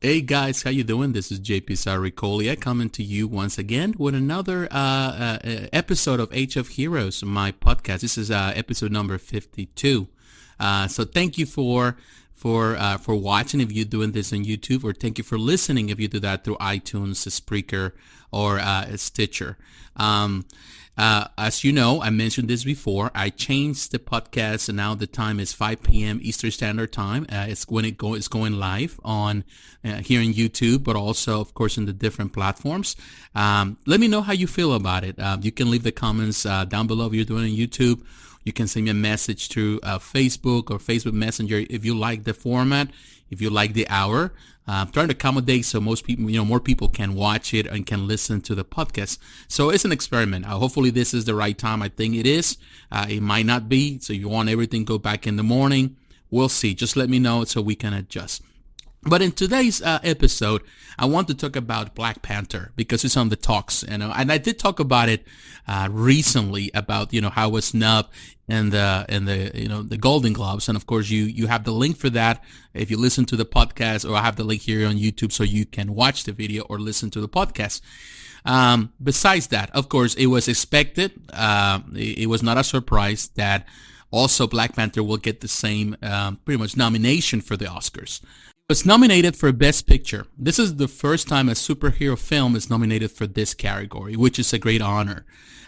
Hey guys, how you doing? This is JP Sarricolia coming to you once again with another uh, uh, episode of Age of Heroes, my podcast. This is uh, episode number 52. Uh, so thank you for for uh, for watching if you're doing this on YouTube, or thank you for listening if you do that through iTunes, Spreaker, or uh, Stitcher. Um, uh, as you know, I mentioned this before. I changed the podcast, and now the time is 5 p.m. Eastern Standard Time. Uh, it's when it go it's going live on uh, here in YouTube, but also, of course, in the different platforms. Um, let me know how you feel about it. Uh, you can leave the comments uh, down below if you're doing on YouTube. You can send me a message through uh, Facebook or Facebook Messenger if you like the format, if you like the hour. Uh, I'm trying to accommodate so most people, you know, more people can watch it and can listen to the podcast. So it's an experiment. Uh, hopefully this is the right time. I think it is. Uh, it might not be. So you want everything go back in the morning. We'll see. Just let me know so we can adjust. But in today's uh, episode, I want to talk about Black Panther because it's on the talks, you know, and I did talk about it uh, recently about you know how it was snubbed and the and the you know the Golden Globes, and of course you you have the link for that if you listen to the podcast, or I have the link here on YouTube so you can watch the video or listen to the podcast. Um, besides that, of course, it was expected. Uh, it, it, was not a surprise that also Black Panther will get the same um, pretty much nomination for the Oscars was nominated for Best Picture. This is the first time a superhero film is nominated for this category, which is a great honor,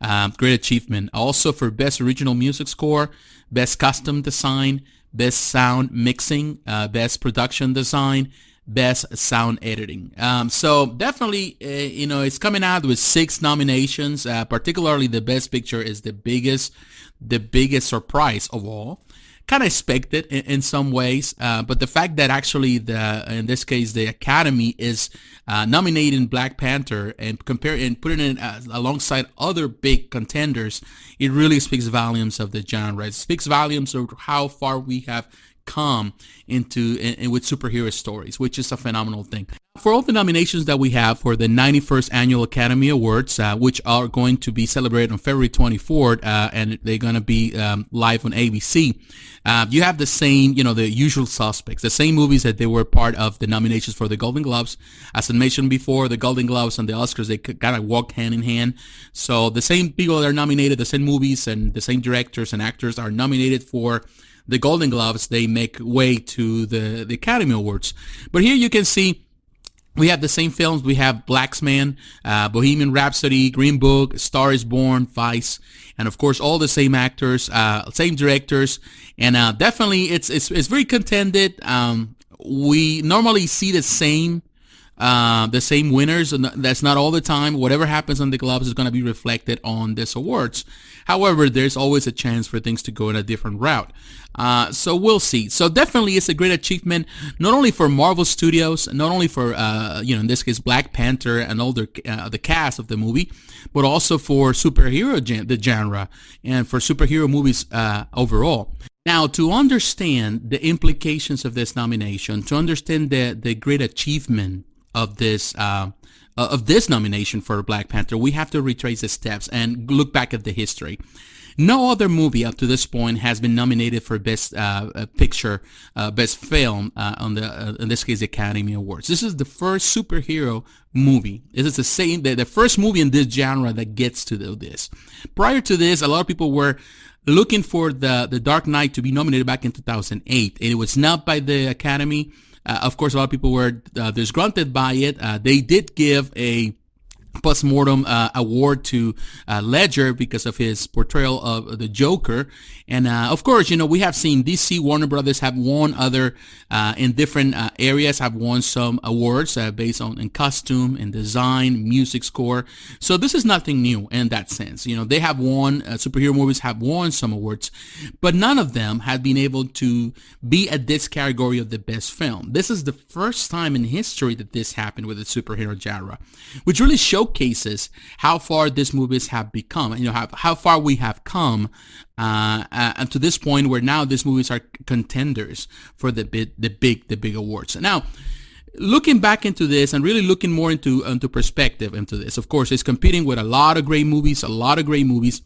um, great achievement. Also for Best Original Music Score, Best Costume Design, Best Sound Mixing, uh, Best Production Design, Best Sound Editing. Um, so definitely, uh, you know, it's coming out with six nominations. Uh, particularly, the Best Picture is the biggest, the biggest surprise of all kind of expected in, in some ways. Uh, but the fact that actually the in this case the Academy is uh, nominating Black Panther and compare and putting it uh, alongside other big contenders, it really speaks volumes of the genre. It speaks volumes of how far we have come into in, in, with superhero stories, which is a phenomenal thing. For all the nominations that we have for the 91st Annual Academy Awards, uh, which are going to be celebrated on February 24th, uh, and they're going to be um, live on ABC, uh, you have the same, you know, the usual suspects, the same movies that they were part of the nominations for the Golden Globes. As I mentioned before, the Golden Globes and the Oscars, they kind of walk hand in hand. So the same people that are nominated, the same movies and the same directors and actors are nominated for the Golden Globes, they make way to the, the Academy Awards. But here you can see we have the same films. We have BlacKkKlansman, uh, Bohemian Rhapsody, Green Book, Star is Born, Vice, and of course all the same actors, uh, same directors, and uh, definitely it's, it's it's very contended. Um, we normally see the same uh, the same winners, and that's not all the time. Whatever happens on the Globes is going to be reflected on this awards. However, there's always a chance for things to go in a different route. Uh, so we'll see. So definitely, it's a great achievement, not only for Marvel Studios, not only for uh, you know in this case Black Panther and all the uh, the cast of the movie, but also for superhero gen- the genre and for superhero movies uh, overall. Now, to understand the implications of this nomination, to understand the the great achievement of this uh, of this nomination for Black Panther, we have to retrace the steps and look back at the history. No other movie up to this point has been nominated for Best uh, uh Picture, uh, Best Film uh, on the, uh, in this case, the Academy Awards. This is the first superhero movie. This is the same, the, the first movie in this genre that gets to do this. Prior to this, a lot of people were looking for the, the Dark Knight to be nominated back in 2008. and It was not by the Academy. Uh, of course, a lot of people were uh, disgruntled by it. Uh, they did give a postmortem uh, award to uh, Ledger because of his portrayal of the Joker. And uh, of course, you know, we have seen DC Warner Brothers have won other uh, in different uh, areas, have won some awards uh, based on in costume and design, music score. So this is nothing new in that sense. You know, they have won superhero movies have won some awards, but none of them have been able to be at this category of the best film. This is the first time in history that this happened with the superhero genre, which really shows showcases how far these movies have become, you know, how, how far we have come, uh, uh, and to this point where now these movies are contenders for the big, the big, the big awards. Now, looking back into this and really looking more into into perspective into this, of course, it's competing with a lot of great movies, a lot of great movies.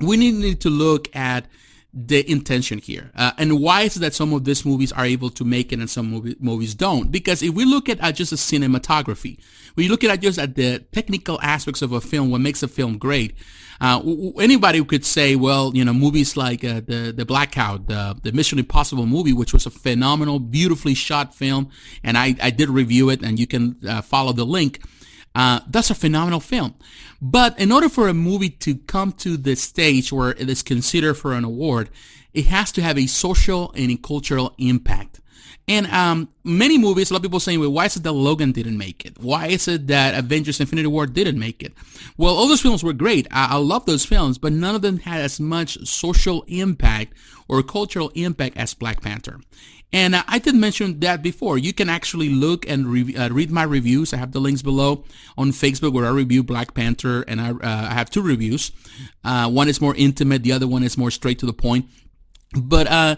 We need to look at the intention here. Uh, and why is it that some of these movies are able to make it and some movie, movies don't? Because if we look at uh, just the cinematography, we look at just at the technical aspects of a film, what makes a film great, uh, anybody could say, well, you know, movies like uh, the the Blackout, the the Mission Impossible movie, which was a phenomenal, beautifully shot film, and I I did review it, and you can uh, follow the link. Uh, that's a phenomenal film. But in order for a movie to come to the stage where it is considered for an award, it has to have a social and a cultural impact. And um, many movies, a lot of people saying, well, why is it that Logan didn't make it? Why is it that Avengers Infinity War didn't make it? Well, all those films were great. I, I love those films, but none of them had as much social impact or cultural impact as Black Panther. And I did mention that before. You can actually look and re- uh, read my reviews. I have the links below on Facebook where I review Black Panther, and I, uh, I have two reviews. Uh, one is more intimate, the other one is more straight to the point. But uh,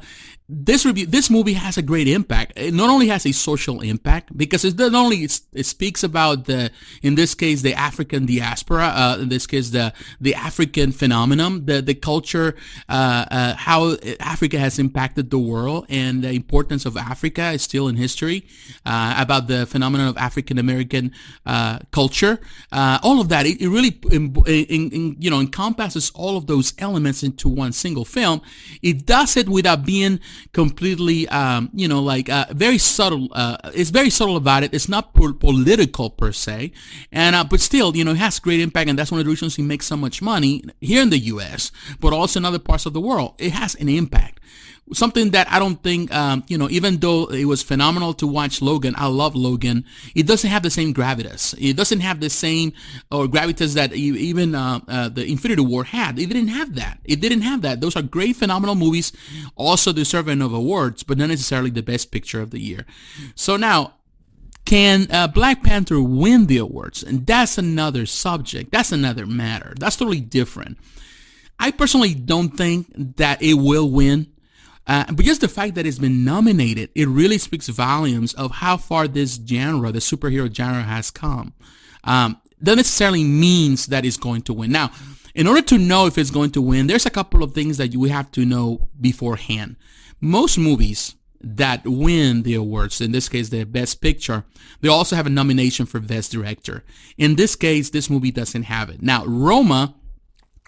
this review, this movie has a great impact. It not only has a social impact because it not only it speaks about the, in this case, the African diaspora, uh, in this case, the the African phenomenon, the the culture, uh, uh, how Africa has impacted the world, and the importance of Africa is still in history. Uh, about the phenomenon of African American uh, culture, uh, all of that, it, it really, in, in, in, you know, encompasses all of those elements into one single film. It does it without being completely, um, you know, like uh, very subtle. Uh, it's very subtle about it. It's not po- political per se, and uh, but still, you know, it has great impact, and that's one of the reasons he makes so much money here in the U.S., but also in other parts of the world. It has an impact something that I don't think, um, you know, even though it was phenomenal to watch Logan, I love Logan. It doesn't have the same gravitas. It doesn't have the same or gravitas that even uh, uh, the Infinity War had. It didn't have that. It didn't have that. Those are great, phenomenal movies, also deserving of awards, but not necessarily the best picture of the year. So now, can uh, Black Panther win the awards? And that's another subject. That's another matter. That's totally different. I personally don't think that it will win uh, but just the fact that it's been nominated, it really speaks volumes of how far this genre, the superhero genre, has come. Um, doesn't necessarily means that it's going to win. Now, in order to know if it's going to win, there's a couple of things that we have to know beforehand. Most movies that win the awards, in this case, the Best Picture, they also have a nomination for Best Director. In this case, this movie doesn't have it. Now, Roma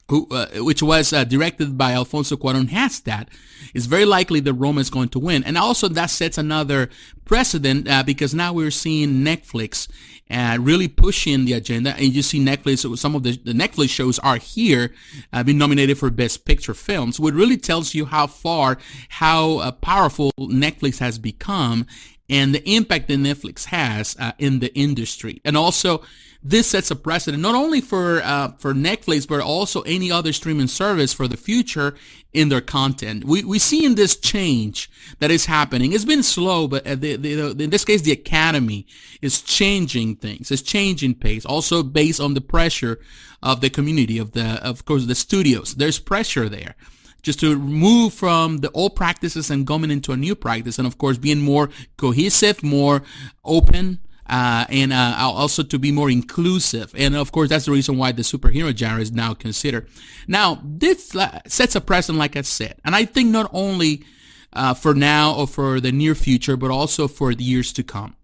who, uh, which was uh, directed by Alfonso Cuarón, has that, it's very likely that Roma is going to win. And also that sets another precedent uh, because now we're seeing Netflix uh, really pushing the agenda. And you see Netflix, some of the, the Netflix shows are here, uh, being nominated for Best Picture films, which really tells you how far, how uh, powerful Netflix has become and the impact that Netflix has in the industry. And also, this sets a precedent not only for uh, for Netflix but also any other streaming service for the future in their content. We we see in this change that is happening. It's been slow, but uh, the, the, in this case, the Academy is changing things. It's changing pace, also based on the pressure of the community of the of course the studios. There's pressure there just to move from the old practices and going into a new practice and of course being more cohesive more open uh, and uh, also to be more inclusive. And of course, that's the reason why the superhero genre is now considered. Now, this sets a precedent, like I said, and I think not only uh, for now or for the near future, but also for the years to come.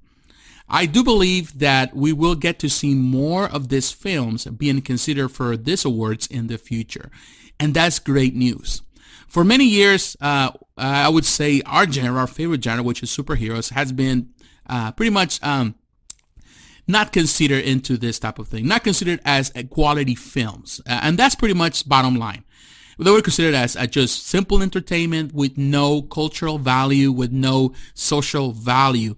I do believe that we will get to see more of these films being considered for these awards in the future. And that's great news. For many years, uh, I would say our genre, our favorite genre, which is superheroes, has been uh, pretty much um, not considered into this type of thing, not considered as quality films. Uh, and that's pretty much bottom line. They were considered as uh, just simple entertainment with no cultural value, with no social value.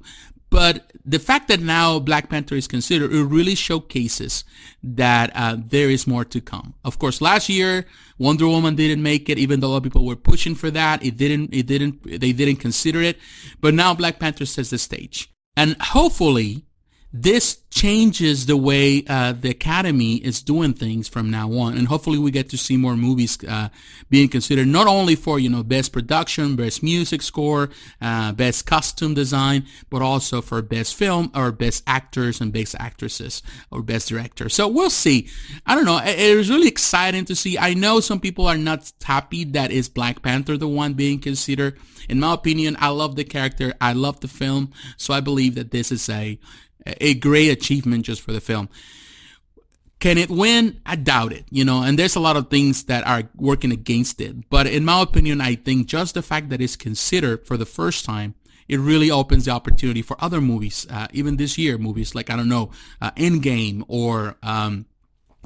But the fact that now Black Panther is considered, it really showcases that uh, there is more to come. Of course, last year Wonder Woman didn't make it, even though a lot of people were pushing for that. It didn't. It didn't. They didn't consider it. But now Black Panther sets the stage, and hopefully this changes the way uh, the Academy is doing things from now on, and hopefully we get to see more movies uh, being considered not only for you know best production, best music score, uh, best costume design, but also for best film or best actors and best actresses or best director. So we'll see. I don't know. It, it was really exciting to see. I know some people are not happy that is Black Panther the one being considered. In my opinion, I love the character. I love the film. So I believe that this is a a great achievement just for the film. Can it win? I doubt it, you know, and there's a lot of things that are working against it. But in my opinion, I think just the fact that it's considered for the first time, it really opens the opportunity for other movies, uh, even this year, movies like, I don't know, uh, Endgame or, um,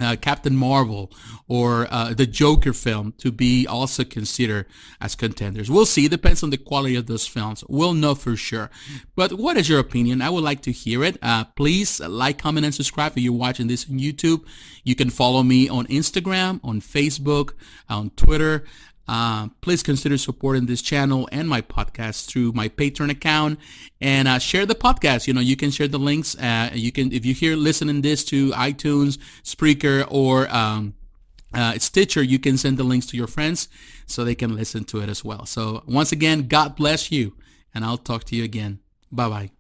uh, Captain Marvel or uh, the Joker film to be also considered as contenders. We'll see. It depends on the quality of those films. We'll know for sure. But what is your opinion? I would like to hear it. Uh, please like, comment, and subscribe if you're watching this on YouTube. You can follow me on Instagram, on Facebook, on Twitter. Uh, please consider supporting this channel and my podcast through my Patreon account and uh, share the podcast. You know, you can share the links. Uh, you can, if you hear listening this to iTunes, Spreaker, or um, uh, Stitcher, you can send the links to your friends so they can listen to it as well. So once again, God bless you, and I'll talk to you again. Bye bye.